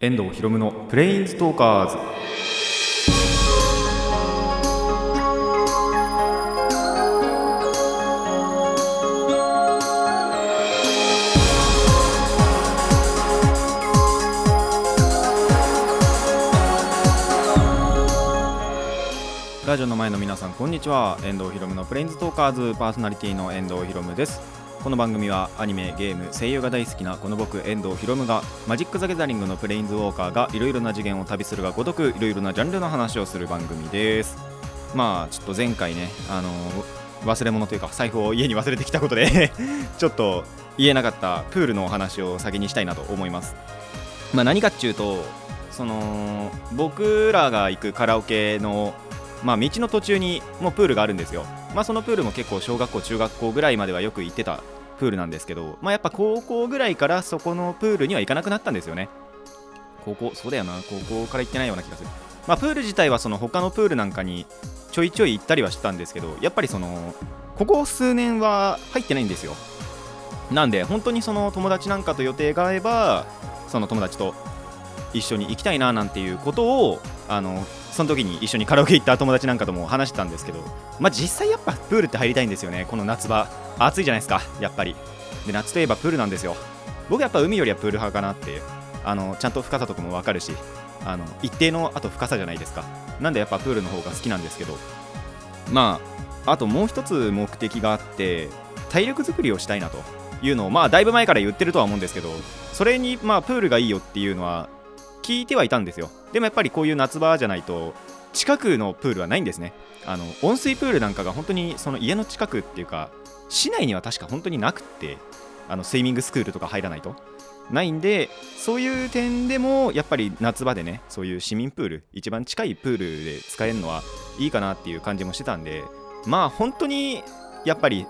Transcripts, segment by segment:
遠藤ひろむのプレインズトーカーズ。ラジオの前の皆さんこんにちは。遠藤ひろむのプレインズトーカーズパーソナリティの遠藤ひろむです。この番組はアニメゲーム声優が大好きなこの僕遠藤ひろむがマジック・ザ・ギャザリングのプレインズウォーカーがいろいろな次元を旅するがごとくいろいろなジャンルの話をする番組です。まあちょっと前回ねあの忘れ物というか財布を家に忘れてきたことで ちょっと言えなかったプールのお話を先にしたいなと思います。まあ何かっていうとその僕らが行くカラオケのまあ、道の途中にもうプールがあるんですよ、まあ、そのプールも結構小学校中学校ぐらいまではよく行ってたプールなんですけど、まあ、やっぱ高校ぐらいからそこのプールには行かなくなったんですよね。高校そうだよな高校から行ってないような気がする。まあ、プール自体はその他のプールなんかにちょいちょい行ったりはしたんですけどやっぱりそのここ数年は入ってないんですよ。なんで本当にその友達なんかと予定が合えばその友達と一緒に行きたいななんていうことをあのその時に一緒にカラオケ行った友達なんかとも話してたんですけど、まあ、実際やっぱプールって入りたいんですよね。この夏場。暑いじゃないですか。やっぱり。で夏といえばプールなんですよ。僕やっぱ海よりはプール派かなってあのちゃんと深さとかも分かるしあの一定のあと深さじゃないですか。なんでやっぱプールの方が好きなんですけど。まああともう一つ目的があって体力作りをしたいなというのをまあだいぶ前から言ってるとは思うんですけどそれにまあプールがいいよっていうのは聞いてはいたんですよ。でもやっぱりこういう夏場じゃないと近くのプールはないんですね。あの温水プールなんかが本当にその家の近くっていうか市内には確か本当になくってあのスイミングスクールとか入らないと。ないんでそういう点でもやっぱり夏場でねそういう市民プール一番近いプールで使えるのはいいかなっていう感じもしてたんでまあ本当にやっぱり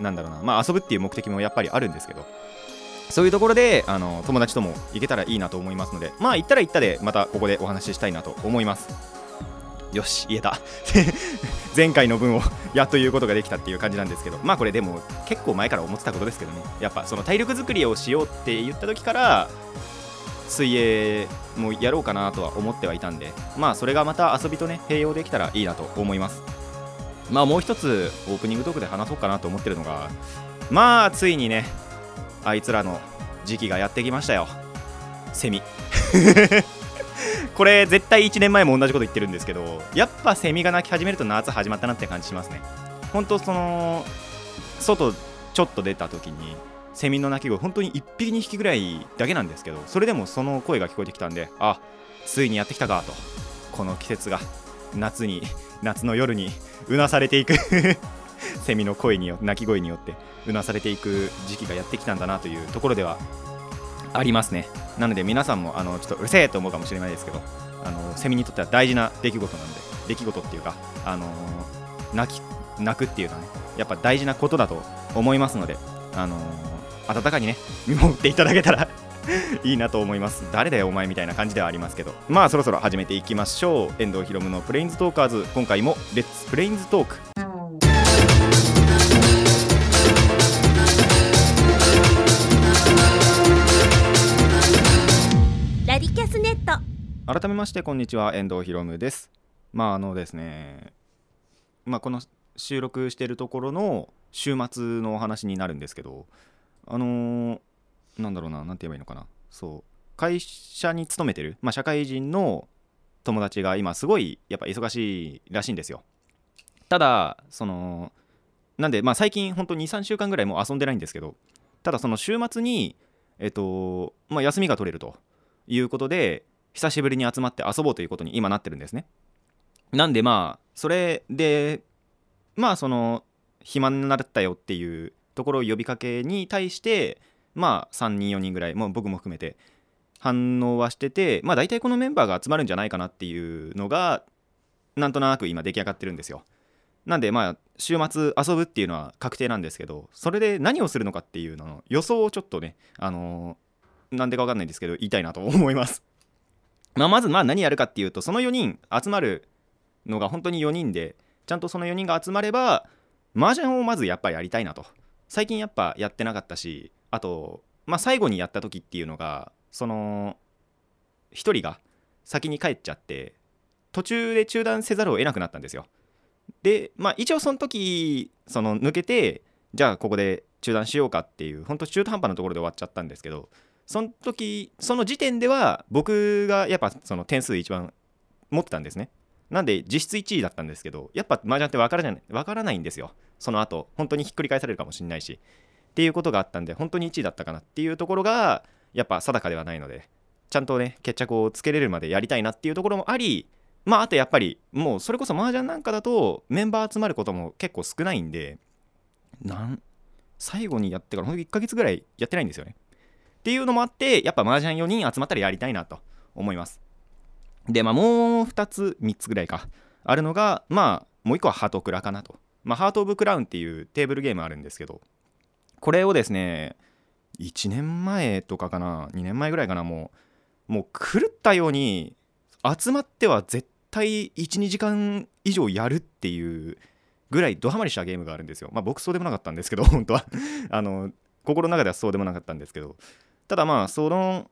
なんだろうなまあ遊ぶっていう目的もやっぱりあるんですけどそういうところであの友達とも行けたらいいなと思いますのでまあ行ったら行ったでまたここでお話ししたいなと思います。よし言えた。前回の分をやっと言うことができたっていう感じなんですけどまあこれでも結構前から思ってたことですけどね。やっぱその体力作りをしようって言った時から水泳もやろうかなとは思ってはいたんでまあそれがまた遊びとね併用できたらいいなと思います。まあもう一つオープニングトークで話そうかなと思ってるのがまあついにねあいつらの時期がやってきましたよ。セミ。これ絶対1年前も同じこと言ってるんですけどやっぱセミが鳴き始めると夏始まったなって感じしますね。本当その外ちょっと出た時にセミの鳴き声本当に1匹2匹ぐらいだけなんですけどそれでもその声が聞こえてきたんであついにやってきたかと。この季節が夏に夏の夜にうなされていく。セミの声によ鳴き声によってうなされていく時期がやってきたんだなというところではありますね。なので皆さんもあのちょっとうるせえと思うかもしれないですけどあのセミにとっては大事な出来事なんで出来事っていうかあの泣き泣くっていうのはねやっぱ大事なことだと思いますのであの温かにね 見守っていただけたら いいなと思います。誰だよお前みたいな感じではありますけど。まあそろそろ始めていきましょう。遠藤ひろむのプレインズトーカーズ。今回もレッツプレインズトーク。改めましてこんにちは。遠藤ひろむです。まああのですねまあこの収録してるところの週末のお話になるんですけどあのーなんだろうななんて言えばいいのかな。そう会社に勤めてる、まあ、社会人の友達が今すごいやっぱ忙しいらしいんですよ。ただそのなんでまあ最近本当に23週間ぐらいもう遊んでないんですけどただその週末にえっとまあ休みが取れるということで久しぶりに集まって遊ぼうということに今なってるんですね。なんでまあそれでまあその暇になったよっていうところを呼びかけに対してまあ3人4人ぐらいもう僕も含めて反応はしててまあ大体このメンバーが集まるんじゃないかなっていうのがなんとなく今出来上がってるんですよ。なんでまあ週末遊ぶっていうのは確定なんですけどそれで何をするのかっていうのの予想をちょっとねあのーなんでかわかんないんですけど言いたいなと思います。まあまずまあ何やるかっていうとその4人集まるのが本当に4人でちゃんとその4人が集まれば麻雀をまずやっぱやりたいなと。最近やっぱやってなかったしあとまあ最後にやった時っていうのがその1人が先に帰っちゃって途中で中断せざるを得なくなったんですよ。でまあ一応その時その抜けてじゃあここで中断しようかっていう本当中途半端なところで終わっちゃったんですけどその時その時点では僕がやっぱその点数一番持ってたんですね。なんで実質1位だったんですけどやっぱ麻雀って分からない分からないんですよ。その後本当にひっくり返されるかもしれないし。っていうことがあったんで本当に1位だったかなっていうところがやっぱ定かではないのでちゃんとね決着をつけれるまでやりたいなっていうところもありまああとやっぱりもうそれこそ麻雀なんかだとメンバー集まることも結構少ないんでなん最後にやってからほんと1ヶ月ぐらいやってないんですよね。っていうのもあってやっぱ麻雀4人集まったらやりたいなと思います。でまあもう2つ3つぐらいかあるのがまあもう1個はハートクラかなと。まあハート・オブ・クラウンっていうテーブルゲームあるんですけどこれをですね1年前とかかな2年前ぐらいかなもうもう狂ったように集まっては絶対12時間以上やるっていうぐらいドハマりしたゲームがあるんですよ。まあ僕そうでもなかったんですけど本当は。あの心の中ではそうでもなかったんですけどただまあその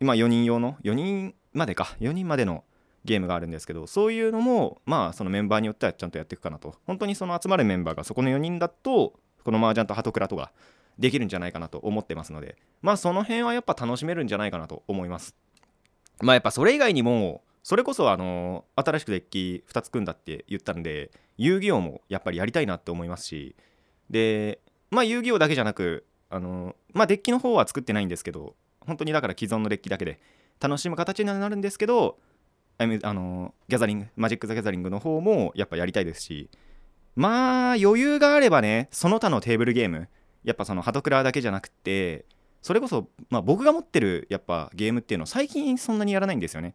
今4人用の4人までか。4人までのゲームがあるんですけどそういうのもまあそのメンバーによってはちゃんとやっていくかなと。本当にその集まるメンバーがそこの4人だとこの麻雀とハトクラとかできるんじゃないかなと思ってますので。まあその辺はやっぱ楽しめるんじゃないかなと思います。まあやっぱそれ以外にもそれこそあの新しくデッキ2つ組んだって言ったんで遊戯王もやっぱりやりたいなって思いますし。でまあ遊戯王だけじゃなくあのまあデッキの方は作ってないんですけど本当にだから既存のデッキだけで楽しむ形になるんですけどあのギャザリングマジック・ザ・ギャザリングの方もやっぱやりたいですしまあ余裕があればねその他のテーブルゲームやっぱそのハトクラだけじゃなくてそれこそ、まあ、僕が持ってるやっぱゲームっていうの最近そんなにやらないんですよね。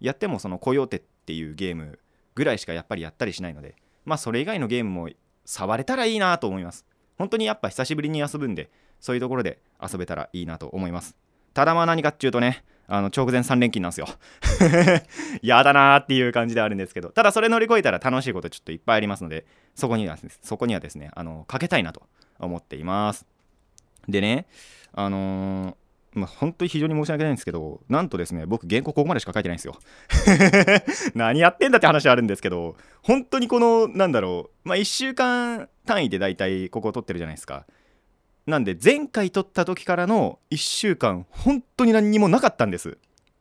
やってもそのコヨーテっていうゲームぐらいしかやっぱりやったりしないのでまあそれ以外のゲームも触れたらいいなと思います。本当にやっぱ久しぶりに遊ぶんでそういうところで遊べたらいいなと思いますただまあ何かっていうとねあの直前3連勤なんですよ やだなーっていう感じであるんですけどただそれ乗り越えたら楽しいことちょっといっぱいありますのでそこにはそこにはですねあのかけたいなと思っていますでねあのーまあ、本当に非常に申し訳ないんですけど、なんとですね、僕、原稿ここまでしか書いてないんですよ。何やってんだって話はあるんですけど、本当にこの、なんだろう、まあ、1週間単位で大体ここを撮ってるじゃないですか。なんで、前回撮った時からの1週間、本当に何にもなかったんです。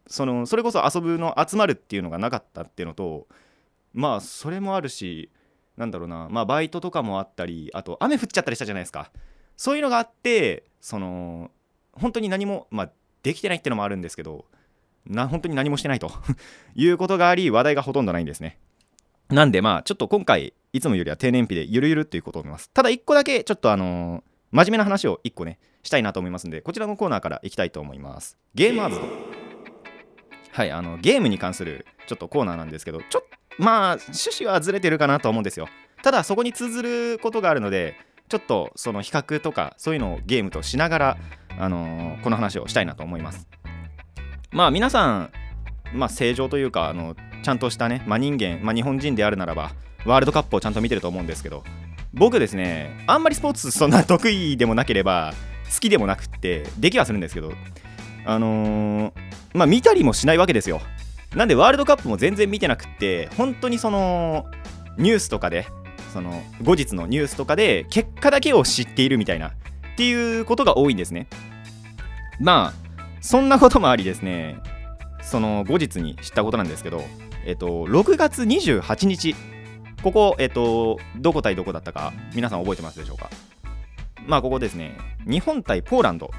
そのそれこそ遊ぶの集まるっていうのがなかったっていうのと、まあ、それもあるし、なんだろうな、まあ、バイトとかもあったり、あと、雨降っちゃったりしたじゃないですか。そういうのがあって、その、本当に何も、まあ、できてないっていうのもあるんですけどな本当に何もしてないと いうことがあり話題がほとんどないんですねなんでまあちょっと今回いつもよりは低燃費でゆるゆるっていうことを思いますただ1個だけちょっとあのー、真面目な話を1個ねしたいなと思いますんでこちらのコーナーからいきたいと思います。ゲームアーズはいあのゲームに関するちょっとコーナーなんですけどちょっまあ趣旨はずれてるかなと思うんですよ。ただそこに通ずることがあるのでちょっとその比較とかそういうのをゲームとしながらあのー、この話をしたいなと思います。まあ皆さんまあ正常というかあのちゃんとしたね、まあ、人間、まあ、日本人であるならばワールドカップをちゃんと見てると思うんですけど僕ですねあんまりスポーツそんな得意でもなければ好きでもなくってできはするんですけどあのー、まあ見たりもしないわけですよ。なんでワールドカップも全然見てなくって本当にそのニュースとかでその後日のニュースとかで結果だけを知っているみたいなっていうことが多いんですね。まあそんなこともありですね。その後日に知ったことなんですけどえっと6月28日ここえっとどこ対どこだったか皆さん覚えてますでしょうか？まあここですね。日本対ポーランド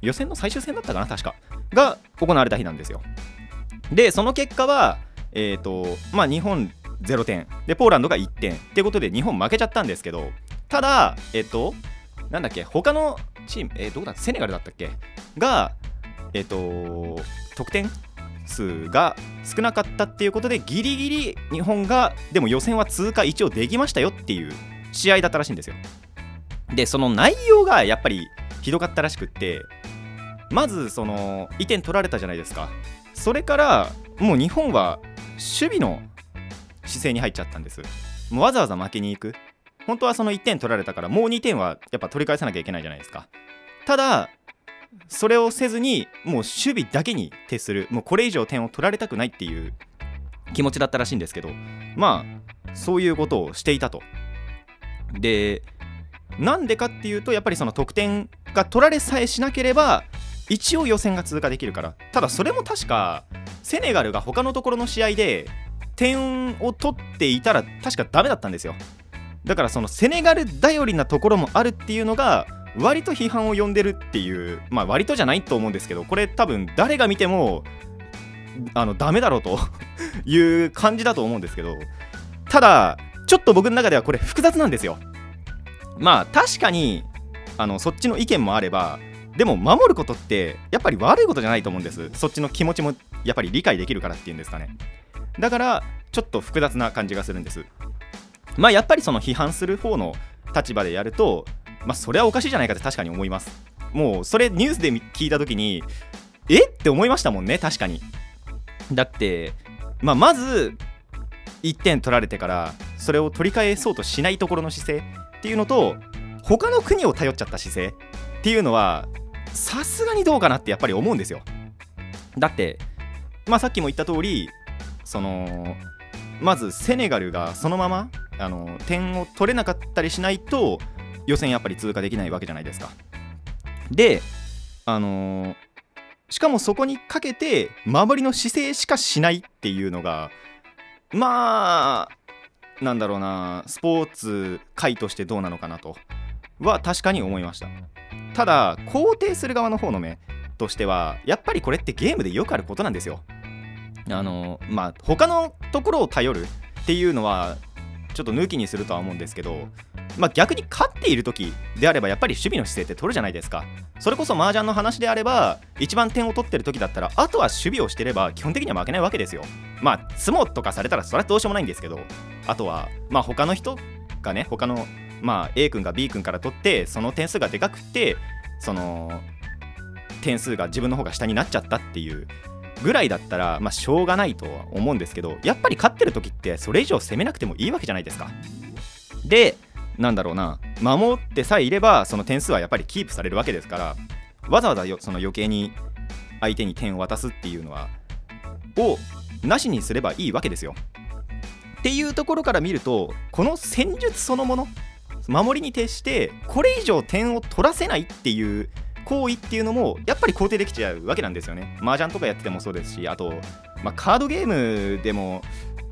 予選の最終戦だったかな確か。が行われた日なんですよ。でその結果はえっ、とまあ日本0点。でポーランドが1点。ってことで日本負けちゃったんですけどただえっとなんだっけ他のチームえどうだセネガルだったっけ？がえっと得点数が少なかったっていうことでギリギリ日本がでも予選は通過一応できましたよっていう試合だったらしいんですよ。でその内容がやっぱりひどかったらしくってまずその1点取られたじゃないですか。それからもう日本は守備の姿勢に入っちゃったんです。もうわざわざ負けに行く。本当はその1点取られたからもう2点はやっぱ取り返さなきゃいけないじゃないですか。ただそれをせずにもう守備だけに徹する。もうこれ以上点を取られたくないっていう気持ちだったらしいんですけど。まあそういうことをしていたと。でなんでかっていうとやっぱりその得点が取られさえしなければ一応予選が通過できるから。ただそれも確かセネガルが他のところの試合で点を取っていたら確かダメだったんですよ。だからそのセネガル頼りなところもあるっていうのが割と批判を呼んでるっていうまあ割とじゃないと思うんですけどこれ多分誰が見てもあのダメだろうと いう感じだと思うんですけどただちょっと僕の中ではこれ複雑なんですよ。まあ確かにあのそっちの意見もあればでも守ることってやっぱり悪いことじゃないと思うんです。そっちの気持ちもやっぱり理解できるからっていうんですかね。だからちょっと複雑な感じがするんです。まあやっぱりその批判する方の立場でやるとまあそれはおかしいじゃないかって確かに思います。もうそれニュースで聞いた時にえって思いましたもんね確かに。だってまあまず1点取られてからそれを取り返そうとしないところの姿勢っていうのと他の国を頼っちゃった姿勢っていうのはさすがにどうかなってやっぱり思うんですよ。だってまあさっきも言った通りそのまずセネガルがそのままあの点を取れなかったりしないと予選やっぱり通過できないわけじゃないですか。であのーしかもそこにかけて守りの姿勢しかしないっていうのがまあなんだろうなスポーツ界としてどうなのかなとは確かに思いました。ただ肯定する側の方の目としてはやっぱりこれってゲームでよくあることなんですよ。あのまあ他のところを頼るっていうのはちょっと抜きにするとは思うんですけどまあ、逆に勝っている時であればやっぱり守備の姿勢って取るじゃないですか。それこそ麻雀の話であれば一番点を取ってる時だったらあとは守備をしてれば基本的には負けないわけですよ。まあツモとかされたらそれはどうしようもないんですけどあとはまあ他の人がね他のまあ A 君が B 君から取ってその点数がでかくてその点数が自分の方が下になっちゃったっていうぐらいだったらまあしょうがないとは思うんですけどやっぱり勝ってる時ってそれ以上攻めなくてもいいわけじゃないですかでなんだろうな守ってさえいればその点数はやっぱりキープされるわけですからわざわざその余計に相手に点を渡すっていうのはをなしにすればいいわけですよ。っていうところから見るとこの戦術そのもの守りに徹してこれ以上点を取らせないっていう行為っていうのもやっぱり肯定できちゃうわけなんですよね。麻雀とかやっててもそうですしあと、まあ、カードゲームでも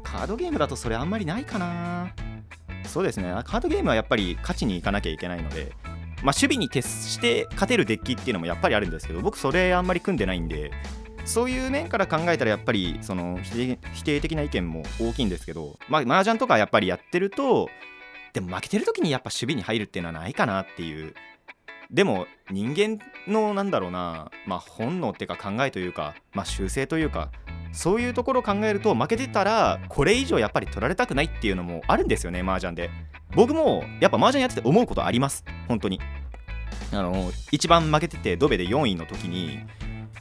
カードゲームだとそれあんまりないかな。そうですねカードゲームはやっぱり勝ちに行かなきゃいけないので、まあ、守備に徹して勝てるデッキっていうのもやっぱりあるんですけど僕それあんまり組んでないんでそういう面から考えたらやっぱりその否定的な意見も大きいんですけどまあ麻雀とかやっぱりやってるとでも負けてる時にやっぱ守備に入るっていうのはないかなっていうでも人間のなんだろうなまあ本能っていうか考えというかまあ習性というかそういうところを考えると負けてたらこれ以上やっぱり取られたくないっていうのもあるんですよね麻雀で。僕もやっぱ麻雀やってて思うことあります。本当に。あの一番負けててドベで4位の時に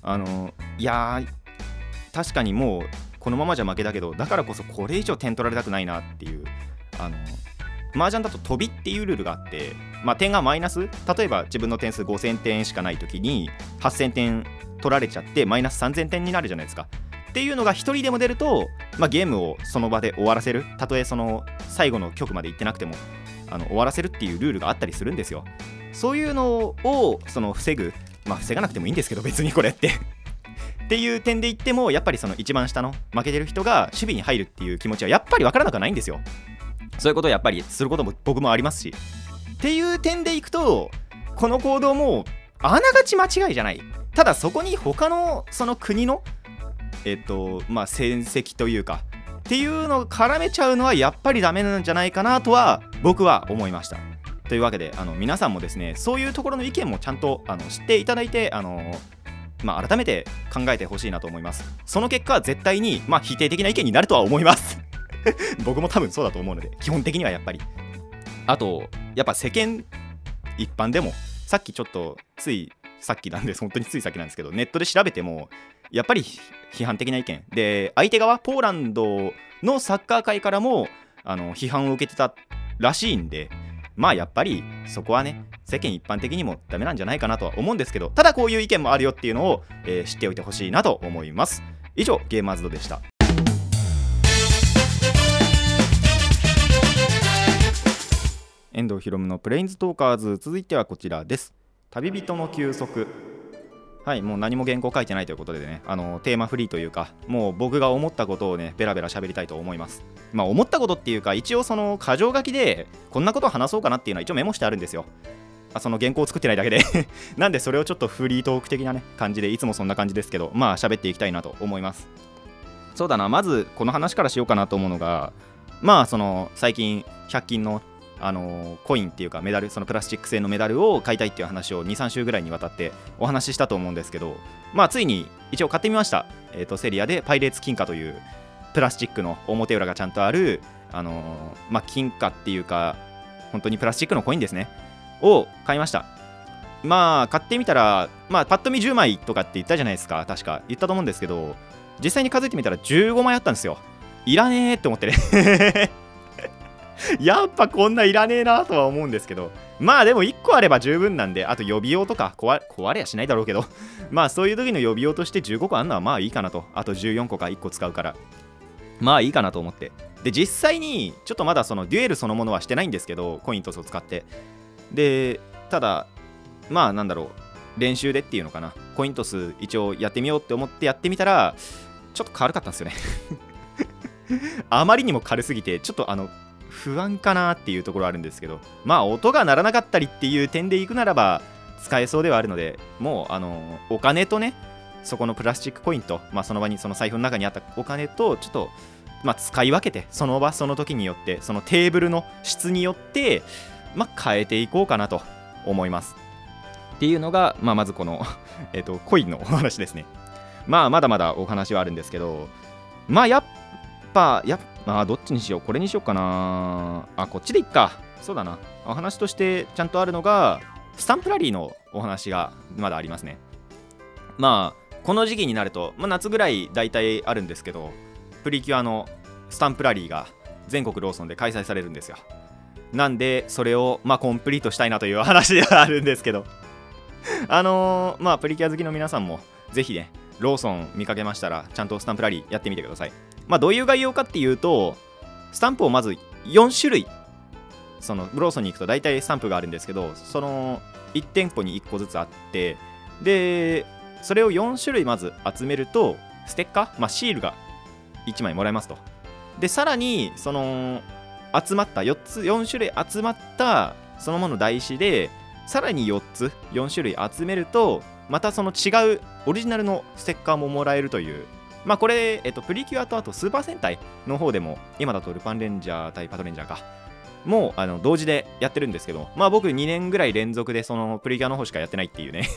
あのいや確かにもうこのままじゃ負けだけどだからこそこれ以上点取られたくないなっていうあの麻雀だと飛びっていうルールがあって、まあ、点がマイナス例えば自分の点数5000点しかない時に8000点取られちゃってマイナス3000点になるじゃないですか。っていうのが1人でも出ると、まあ、ゲームをその場で終わらせる。たとえその最後の局まで行ってなくてもあの終わらせるっていうルールがあったりするんですよ。そういうのをその防ぐまあ防がなくてもいいんですけど別にこれって。っていう点で言ってもやっぱりその一番下の負けてる人が守備に入るっていう気持ちはやっぱり分からなくはないんですよ。そういうことをやっぱりすることも僕もありますし。っていう点でいくとこの行動もあながち間違いじゃない。ただそこに他のその国のえっとまあ戦績というかっていうのを絡めちゃうのはやっぱりダメなんじゃないかなとは僕は思いました。というわけであの皆さんもですねそういうところの意見もちゃんとあの知っていただいてあのまあ、改めて考えてほしいなと思います。その結果は絶対に、まあ、否定的な意見になるとは思います。僕も多分そうだと思うので基本的にはやっぱり。あとやっぱ世間一般でもさっきちょっとついさっきなんです本当についさっきなんですけどネットで調べてもやっぱり批判的な意見。で相手側ポーランドのサッカー界からもあの批判を受けてたらしいんでまあやっぱりそこはね世間一般的にもダメなんじゃないかなとは思うんですけどただこういう意見もあるよっていうのを、えー知っておいてほしいなと思います。以上ゲーマーズドでした。遠藤ひろむのプレインズトーカーズ。続いてはこちらです。旅人の休息。はいもう何も原稿書いてないということでねあのテーマフリーというかもう僕が思ったことをねベラベラ喋りたいと思います。まあ思ったことっていうか一応その箇条書きでこんなことを話そうかなっていうのは一応メモしてあるんですよ。あその原稿を作ってないだけで。なんでそれをちょっとフリートーク的なね感じでいつもそんな感じですけどまあ喋っていきたいなと思います。そうだなまずこの話からしようかなと思うのがまあその最近100均のあのコインっていうかメダルそのプラスチック製のメダルを買いたいっていう話を23週ぐらいにわたってお話ししたと思うんですけどまあついに一応買ってみました。えっ、とセリアでパイレーツ金貨というプラスチックの表裏がちゃんとあるあのまあ金貨っていうか本当にプラスチックのコインですね。を買いました。まあ買ってみたらまあパッと見10枚とかって言ったじゃないですか。確か。言ったと思うんですけど実際に数えてみたら15枚あったんですよ。いらねえって思ってね。やっぱこんないらねえなとは思うんですけどまあでも1個あれば十分なんであと予備用とか壊壊れやしないだろうけど まあそういう時の予備用として15個あんのはまあいいかなと。あと14個か1個使うから。まあいいかなと思って。で実際にちょっとまだそのデュエルそのものはしてないんですけどコイントスを使って。でただまあなんだろう練習でっていうのかな。コイントス一応やってみようって思ってやってみたらちょっと軽かったんですよね。あまりにも軽すぎてちょっとあの不安かなっていうところあるんですけどまあ音が鳴らなかったりっていう点でいくならば使えそうではあるのでもうあのお金とねそこのプラスチックコインと、まあ、その場にその財布の中にあったお金とちょっと、まあ、使い分けてその場その時によってそのテーブルの質によって、まあ、変えていこうかなと思います。っていうのが、まあ、まずこの、えっとコインのお話ですね。まあまだまだお話はあるんですけどまあやっぱやっまあどっちにしよう。これにしようかな。あこっちでいっか。そうだな。お話としてちゃんとあるのがスタンプラリーのお話がまだありますね。まあこの時期になると、まあ、夏ぐらい大体あるんですけどプリキュアのスタンプラリーが全国ローソンで開催されるんですよ。なんでそれをまあコンプリートしたいなという話ではあるんですけど。あのーまあプリキュア好きの皆さんもぜひねローソン見かけましたらちゃんとスタンプラリーやってみてください。まあどういう概要かっていうとスタンプをまず4種類そのローソンに行くと大体スタンプがあるんですけどその1店舗に1個ずつあってでそれを4種類まず集めるとステッカー、まあ、シールが1枚もらえますと。でさらにその集まった4つ4種類集まったそのもの台紙でさらに4つ4種類集めるとまたその違うオリジナルのステッカーももらえるというまあこれ、えっと、プリキュアとあとスーパー戦隊の方でも今だとルパンレンジャー対パトレンジャーかもうあの同時でやってるんですけどまあ僕2年ぐらい連続でそのプリキュアの方しかやってないっていうね。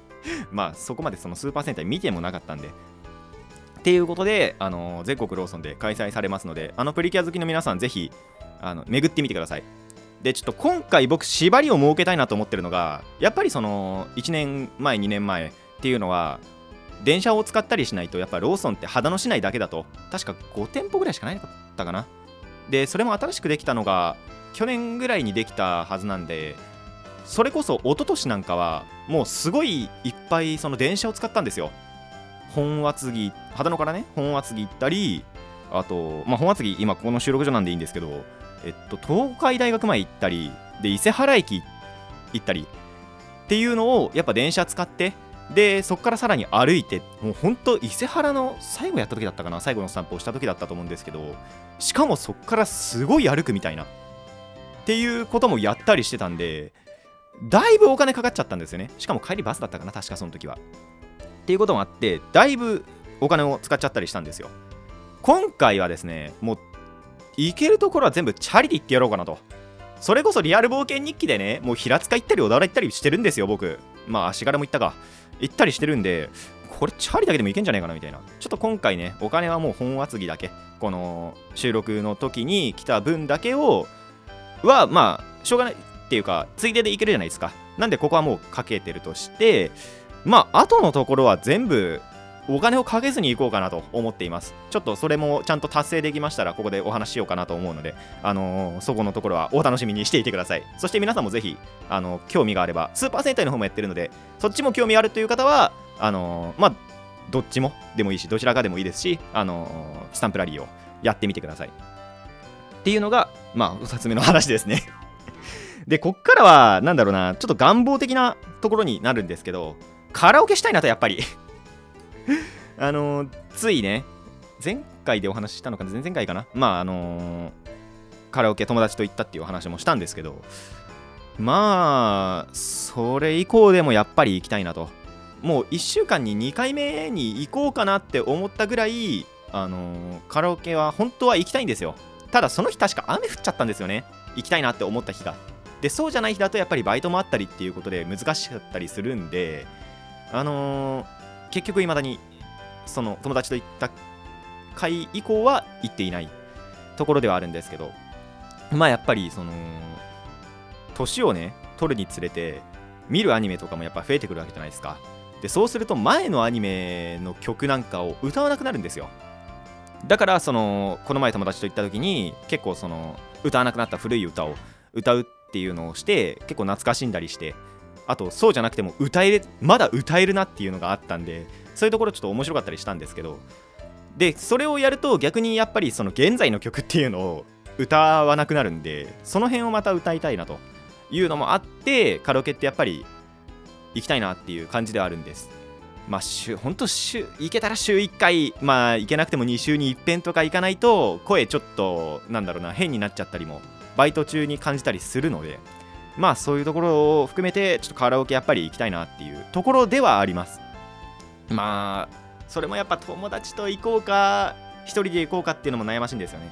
まあそこまでそのスーパー戦隊見てもなかったんで。っていうことで、あの全国ローソンで開催されますのであのプリキュア好きの皆さんぜひあの巡ってみてください。でちょっと今回僕縛りを設けたいなと思ってるのがやっぱりその1年前2年前っていうのは電車を使ったりしないとやっぱローソンって秦野市内だけだと確か5店舗ぐらいしかないかったかな。でそれも新しくできたのが去年ぐらいにできたはずなんでそれこそ一昨年なんかはもうすごいいっぱいその電車を使ったんですよ。本厚木秦野からね本厚木行ったりあと、まあ、本厚木今ここの収録所なんでいいんですけどえっと東海大学前行ったりで伊勢原駅行ったりっていうのをやっぱ電車使ってでそこからさらに歩いてもうほんと伊勢原の最後やった時だったかな最後の散歩をした時だったと思うんですけどしかもそこからすごい歩くみたいなっていうこともやったりしてたんでだいぶお金かかっちゃったんですよね。しかも帰りバスだったかな確かその時は。っていうこともあってだいぶお金を使っちゃったりしたんですよ。今回はですねもう行けるところは全部チャリで行ってやろうかなと。それこそリアル冒険日記でねもう平塚行ったり小田原行ったりしてるんですよ僕。まあ足柄も行ったか。行ったりしてるんでこれチャリだけでもいけんじゃないかなみたいな。ちょっと今回ねお金はもう本厚木だけ。この収録の時に来た分だけをはまあしょうがないっていうかついででいけるじゃないですか。なんでここはもうかけてるとしてまあ後のところは全部お金をかけずに行こうかなと思っています。ちょっとそれもちゃんと達成できましたらここでお話ししようかなと思うので、あのー、そこのところはお楽しみにしていてください。そして皆さんもぜひ、あの興味があればスーパー戦隊の方もやってるのでそっちも興味あるという方はあのー、まあどっちもでもいいしどちらかでもいいですし、あのスタンプラリーをやってみてください。っていうのがまあ2つ目の話ですね。でこっからはなんだろうなちょっと願望的なところになるんですけどカラオケしたいなとやっぱり。あのついね前回でお話ししたのかな前々回かな？まああのー、カラオケ友達と行ったっていうお話もしたんですけどまあそれ以降でもやっぱり行きたいなと。もう1週間に2回目に行こうかなって思ったぐらいあのー、カラオケは本当は行きたいんですよ。ただその日確か雨降っちゃったんですよね。行きたいなって思った日が。でそうじゃない日だとやっぱりバイトもあったりっていうことで難しかったりするんであのー、結局いまだにその友達と行った回以降は行っていないところではあるんですけどまあやっぱりその年をね取るにつれて見るアニメとかもやっぱ増えてくるわけじゃないですか。でそうすると前のアニメの曲なんかを歌わなくなるんですよ。だからそのこの前友達と行った時に結構その歌わなくなった古い歌を歌うっていうのをして結構懐かしんだりしてあとそうじゃなくても歌えれまだ歌えるなっていうのがあったんでそういうところちょっと面白かったりしたんですけど。でそれをやると逆にやっぱりその現在の曲っていうのを歌わなくなるんでその辺をまた歌いたいなというのもあってカラオケってやっぱり行きたいなっていう感じではあるんです。まあ週本当週行けたら週1回まあ行けなくても2週に1遍とか行かないと声ちょっとなんだろうな変になっちゃったりもバイト中に感じたりするので。まあそういうところを含めてちょっとカラオケやっぱり行きたいなっていうところではあります。まあそれもやっぱ友達と行こうか1人で行こうかっていうのも悩ましいんですよね。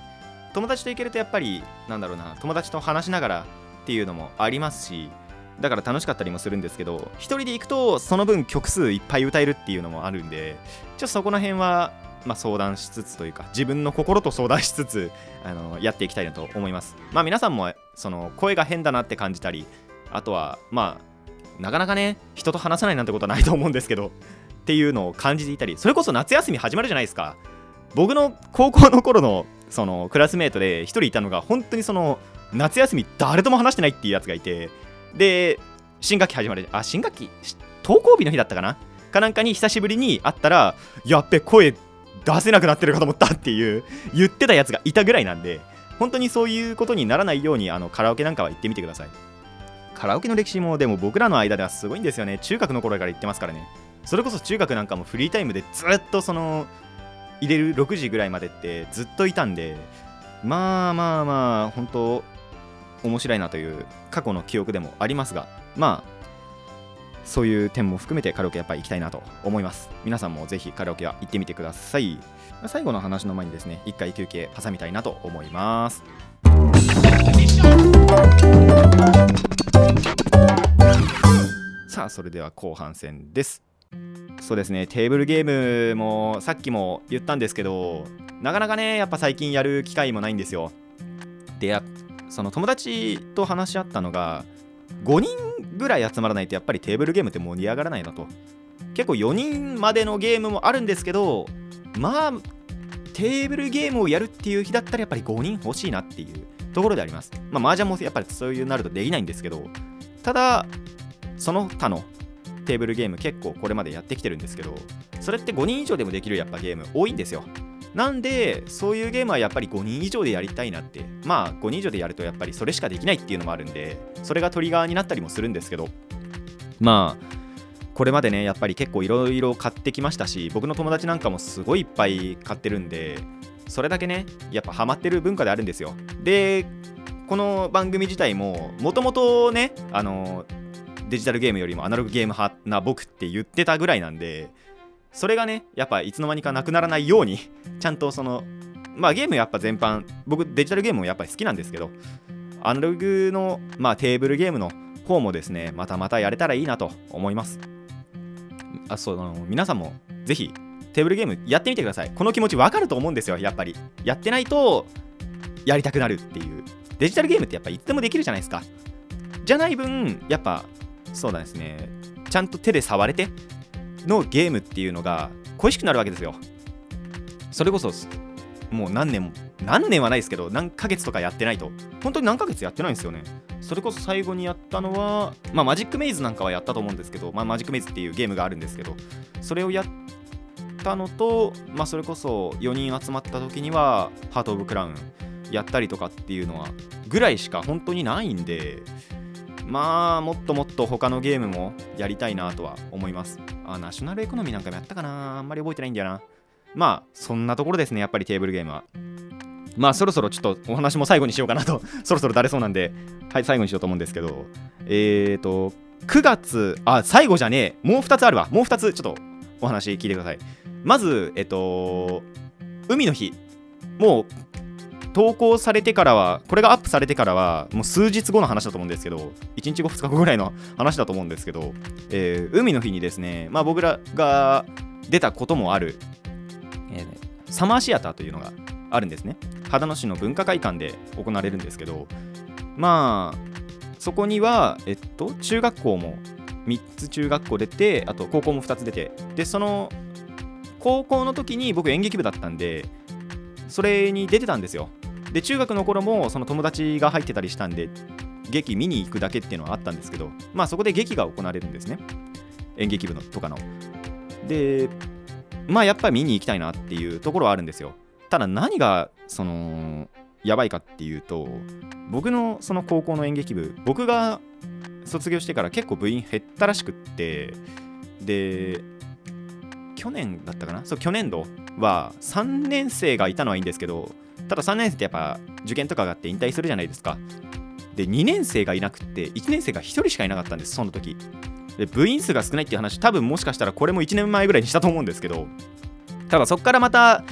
友達と行けるとやっぱりなんだろうな友達と話しながらっていうのもありますしだから楽しかったりもするんですけど1人で行くとその分曲数いっぱい歌えるっていうのもあるんでちょっとそこの辺はまあ、相談しつつというか自分の心と相談しつつ あのやっていきたいなと思います。まあ皆さんもその声が変だなって感じたりあとはまあなかなかね人と話さないなんてことはないと思うんですけどっていうのを感じていたりそれこそ夏休み始まるじゃないですか。僕の高校の頃のそのクラスメートで1人いたのが本当にその夏休み誰とも話してないっていうやつがいてで新学期始まるあ新学期？登校日の日だったかな？かなんかに久しぶりに会ったらやっべ声出せなくなってるかと思ったっていう言ってたやつがいたぐらいなんで本当にそういうことにならないようにあのカラオケなんかは行ってみてください。カラオケの歴史もでも僕らの間ではすごいんですよね。中学の頃から行ってますからね。それこそ中学なんかもフリータイムでずっとその入れる6時ぐらいまでってずっといたんでまあまあまあ本当面白いなという過去の記憶でもありますがまあそういう点も含めてカラオケやっぱり行きたいなと思います。皆さんもぜひカラオケは行ってみてください。最後の話の前にですね一回休憩挟みたいなと思います。さあそれでは後半戦です。そうですねテーブルゲームもさっきも言ったんですけどなかなかねやっぱ最近やる機会もないんですよ。でその友達と話し合ったのが5人ぐらい集まらないとやっぱりテーブルゲームって盛り上がらないなと。結構4人までのゲームもあるんですけどまあテーブルゲームをやるっていう日だったらやっぱり5人欲しいなっていうところであります。まあ麻雀もやっぱりそういうなるとできないんですけどただその他のテーブルゲーム結構これまでやってきてるんですけどそれって5人以上でもできるやっぱゲーム多いんですよ。なんでそういうゲームはやっぱり5人以上でやりたいなって。まあ5人以上でやるとやっぱりそれしかできないっていうのもあるんでそれがトリガーになったりもするんですけど。まあこれまでねやっぱり結構いろいろ買ってきましたし僕の友達なんかもすごいいっぱい買ってるんでそれだけねやっぱハマってる文化であるんですよ。でこの番組自体ももともとねあのデジタルゲームよりもアナログゲーム派な僕って言ってたぐらいなんでそれがねやっぱいつの間にかなくならないようにちゃんとそのまあゲームやっぱ全般僕デジタルゲームもやっぱり好きなんですけどアナログの、まあ、テーブルゲームの方もですねまたまたやれたらいいなと思います。あそうあの皆さんもぜひテーブルゲームやってみてください。この気持ちわかると思うんですよやっぱり。やってないとやりたくなるっていう。デジタルゲームってやっぱいつでもできるじゃないですか。じゃない分やっぱそうなんですね。ちゃんと手で触れてのゲームっていうのが恋しくなるわけですよ。それこそもう何年も何年はないですけど何ヶ月とかやってないと。本当に何ヶ月やってないんですよね。それこそ最後にやったのは、まあ、マジックメイズなんかはやったと思うんですけど、まあ、マジックメイズっていうゲームがあるんですけどそれをやったのと、まあ、それこそ4人集まった時にはハート・オブ・クラウンやったりとかっていうのはぐらいしか本当にないんでまあもっともっと他のゲームもやりたいなとは思います。あナショナルエコノミーなんかもやったかな。あんまり覚えてないんだよな。まあそんなところですねやっぱりテーブルゲームは。まあそろそろちょっとお話も最後にしようかなと。そろそろだれそうなんではい最後にしようと思うんですけど。えーと9月あ最後じゃねえ。もう2つあるわ。もう2つちょっとお話聞いてください。まずえっと海の日。もう投稿されてからはこれがアップされてからはもう数日後の話だと思うんですけど1日後2日後ぐらいの話だと思うんですけど、えー、海の日にですねまあ僕らが出たこともある、えー、サマーシアターというのがあるんですね。秦野市の文化会館で行われるんですけどまあそこにはえっと中学校も3つ中学校出てあと高校も2つ出てでその高校の時に僕演劇部だったんでそれに出てたんですよ。で中学の頃もその友達が入ってたりしたんで劇見に行くだけっていうのはあったんですけどまあそこで劇が行われるんですね。演劇部のとかの。でまあやっぱり見に行きたいなっていうところはあるんですよ。ただ何がそのやばいかっていうと僕のその高校の演劇部僕が卒業してから結構部員減ったらしくってで去年だったかな？そう去年度は3年生がいたのはいいんですけどただ3年生ってやっぱ受験とかがあって引退するじゃないですか。で2年生がいなくて1年生が1人しかいなかったんですその時。で部員数が少ないっていう話多分もしかしたらこれも1年前ぐらいにしたと思うんですけど。ただそこからまた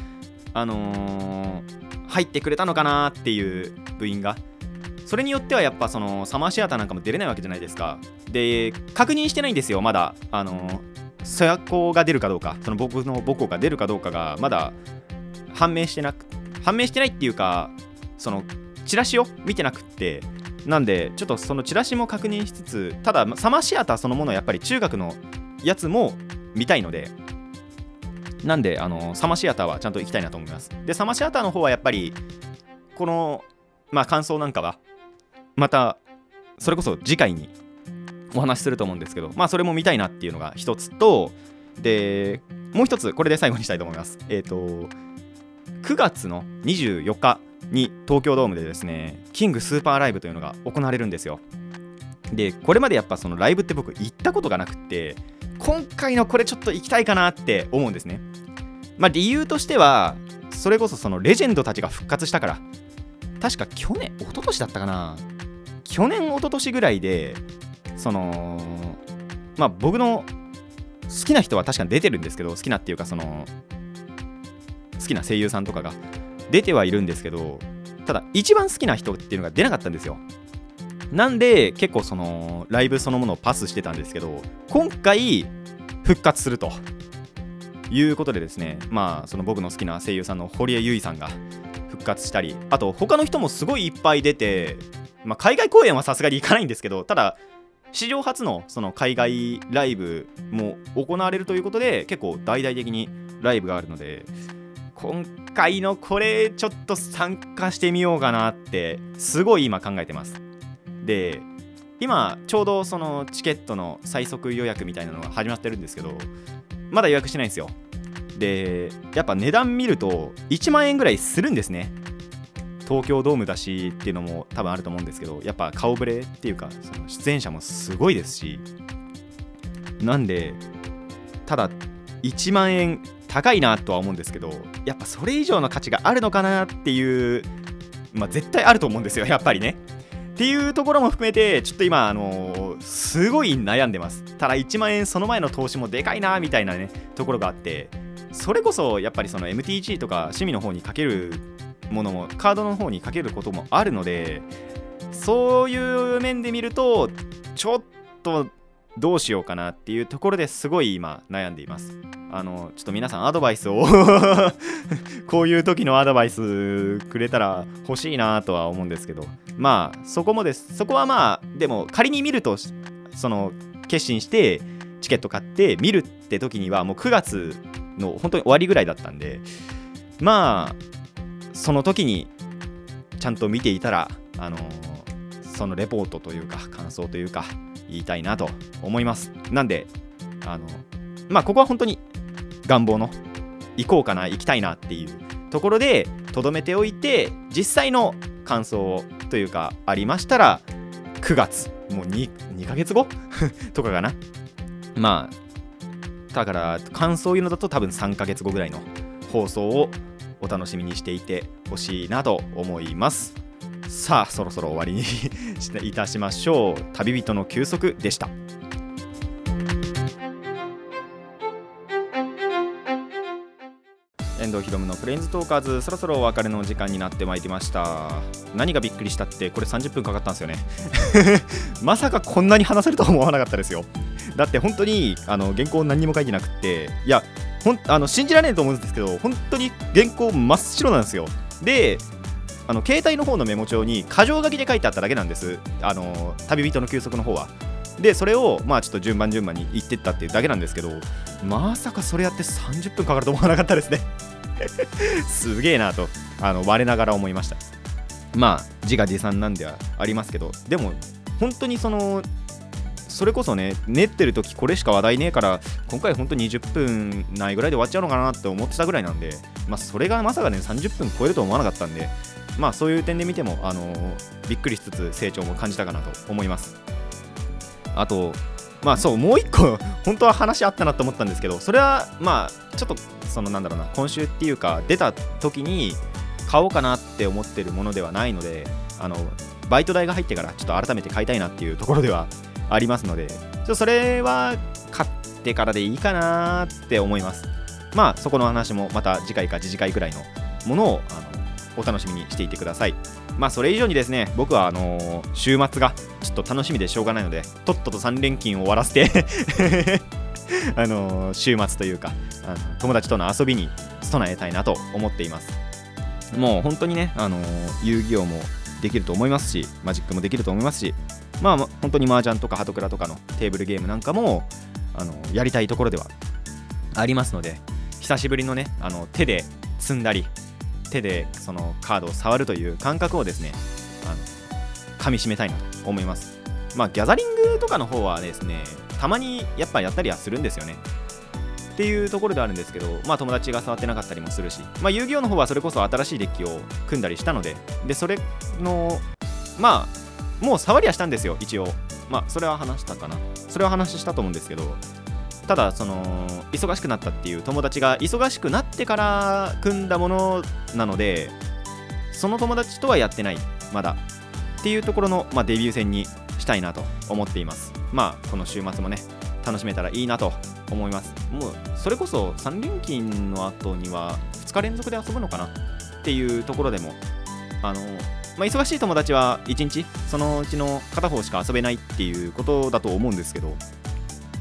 あのー、入ってくれたのかなっていう部員が。それによってはやっぱそのサマーシアターなんかも出れないわけじゃないですか。で確認してないんですよまだ。あのー、そや子が出るかどうか。その僕の母校が出るかどうかがまだ判明してなくて判明してないっていうかそのチラシを見てなくってなんでちょっとそのチラシも確認しつつただサマーシアターそのものはやっぱり中学のやつも見たいのでなんであのサマーシアターはちゃんと行きたいなと思います。でサマーシアターの方はやっぱりこのまあ感想なんかはまたそれこそ次回にお話しすると思うんですけどまあそれも見たいなっていうのが一つとでもう一つこれで最後にしたいと思います。えっ、ー、と9月の24日に東京ドームでですねキングスーパーライブというのが行われるんですよ。でこれまでやっぱそのライブって僕行ったことがなくって今回のこれちょっと行きたいかなって思うんですね。まあ理由としてはそれこそそのレジェンドたちが復活したから。確か去年一昨年だったかな。去年一昨年ぐらいでそのまあ僕の好きな人は確かに出てるんですけど好きなっていうかその好きな声優さんとかが出てはいるんですけどただ一番好きな人っていうのが出なかったんですよ。なんで結構そのライブそのものをパスしてたんですけど今回復活すると。いうことでですねまあその僕の好きな声優さんの堀江由衣さんが復活したりあと他の人もすごいいっぱい出て、まあ、海外公演はさすがに行かないんですけどただ史上初のその海外ライブも行われるということで結構大々的にライブがあるので今回のこれちょっと参加してみようかなってすごい今考えてます。で今ちょうどそのチケットの最速予約みたいなのが始まってるんですけどまだ予約してないんですよ。でやっぱ値段見ると1万円ぐらいするんですね。東京ドームだしっていうのも多分あると思うんですけどやっぱ顔ぶれっていうかその出演者もすごいですし。なんでただ1万円高いなとは思うんですけどやっぱそれ以上の価値があるのかなっていうまあ絶対あると思うんですよやっぱりね。っていうところも含めてちょっと今あのー、すごい悩んでます。ただ1万円その前の投資もでかいなみたいなねところがあってそれこそやっぱりその MTG とか趣味の方にかけるものもカードの方にかけることもあるのでそういう面で見るとちょっとどうしようかなっていうところですごい今悩んでいます。あのちょっと皆さんアドバイスを。こういう時のアドバイスくれたら欲しいなとは思うんですけど。まあそこもです。そこはまあでも仮に見るとその決心してチケット買って見るって時にはもう9月の本当に終わりぐらいだったんでまあその時にちゃんと見ていたらあのそのレポートというか感想というか言いたいなと思います。なんであのまあここは本当に願望の。行こうかな行きたいなっていう。ところでとどめておいて実際の感想というかありましたら9月。もう 2, 2ヶ月後？とかかな。まあだから感想言うのだと多分3ヶ月後ぐらいの放送をお楽しみにしていてほしいなと思います。さあそろそろ終わりに いたしましょう。旅人の休息でした。遠藤ひろむのプレインズトーカーズ。そろそろお別れの時間になってまいりました。何がびっくりしたってこれ30分かかったんですよね。まさかこんなに話せるとは思わなかったですよ。だって本当にあの原稿何にも書いてなくていやほんあの信じられないと思うんですけど本当に原稿真っ白なんですよ。であの携帯の方のメモ帳に箇条書きで書いてあっただけなんです。あの旅人の休息の方は。でそれをまあちょっと順番順番に言ってったっていうだけなんですけどまさかそれやって30分かかると思わなかったですね。すげえなとあの我ながら思いました。まあ自画自賛なんではありますけどでも本当にそのそれこそね練ってる時これしか話題ねえから今回本当に20分ないぐらいで終わっちゃうのかなって思ってたぐらいなんでまあそれがまさかね30分超えると思わなかったんでまあそういう点で見てもあのびっくりしつつ成長も感じたかなと思います。あとまあそうもう一個 本当は話あったなと思ったんですけどそれはまあちょっとそのなんだろうな今週っていうか出た時に買おうかなって思ってるものではないのであのバイト代が入ってからちょっと改めて買いたいなっていうところではありますのでちょそれは買ってからでいいかなって思います。まあそこの話もまた次回か次次回くらいのものをあのお楽しみにしていてください。まあそれ以上にですね僕はあのー週末がちょっと楽しみでしょうがないのでとっとと3連勤を終わらせて あのー週末というかあの友達との遊びに備えたいなと思っています。もう本当にね、あのー遊戯王もできると思いますしマジックもできると思いますしまあま本当に麻雀とかハトクラとかのテーブルゲームなんかもあのやりたいところではありますので久しぶりのねあの手で積んだり手でそのカードを触るという感覚をですねあの噛みしめたいなと思います。まあギャザリングとかの方はですねたまにやっぱやったりはするんですよね。っていうところであるんですけど、まあ、友達が触ってなかったりもするし、まあ、遊戯王の方はそれこそ新しいデッキを組んだりしたのででそれのまあもう触りはしたんですよ一応。まあそれは話したかな。それは話したと思うんですけどただその忙しくなったっていう友達が忙しくなってから組んだものなのでその友達とはやってないまだっていうところの、まあ、デビュー戦にしたいなと思っています。まあこの週末もね楽しめたらいいなと思います。もうそれこそ3連勤の後には2日連続で遊ぶのかなっていうところでもあの、まあ、忙しい友達は1日そのうちの片方しか遊べないっていうことだと思うんですけど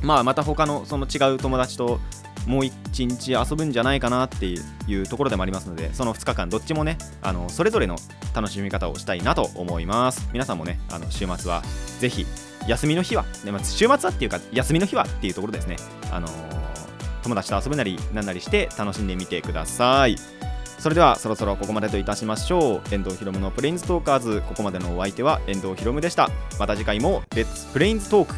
まあまた他のその違う友達ともう1日遊ぶんじゃないかなっていうところでもありますのでその2日間どっちもねあのそれぞれの楽しみ方をしたいなと思います。皆さんもねあの週末はぜひ休みの日は、ねまあ、週末はっていうか休みの日はっていうところですね。あのー友達と遊ぶなりなんなりして楽しんでみてください。それではそろそろここまでといたしましょう。遠藤ひろむのプレインズトーカーズ。ここまでのお相手は遠藤ひろむでした。また次回もレッツプレインズトーク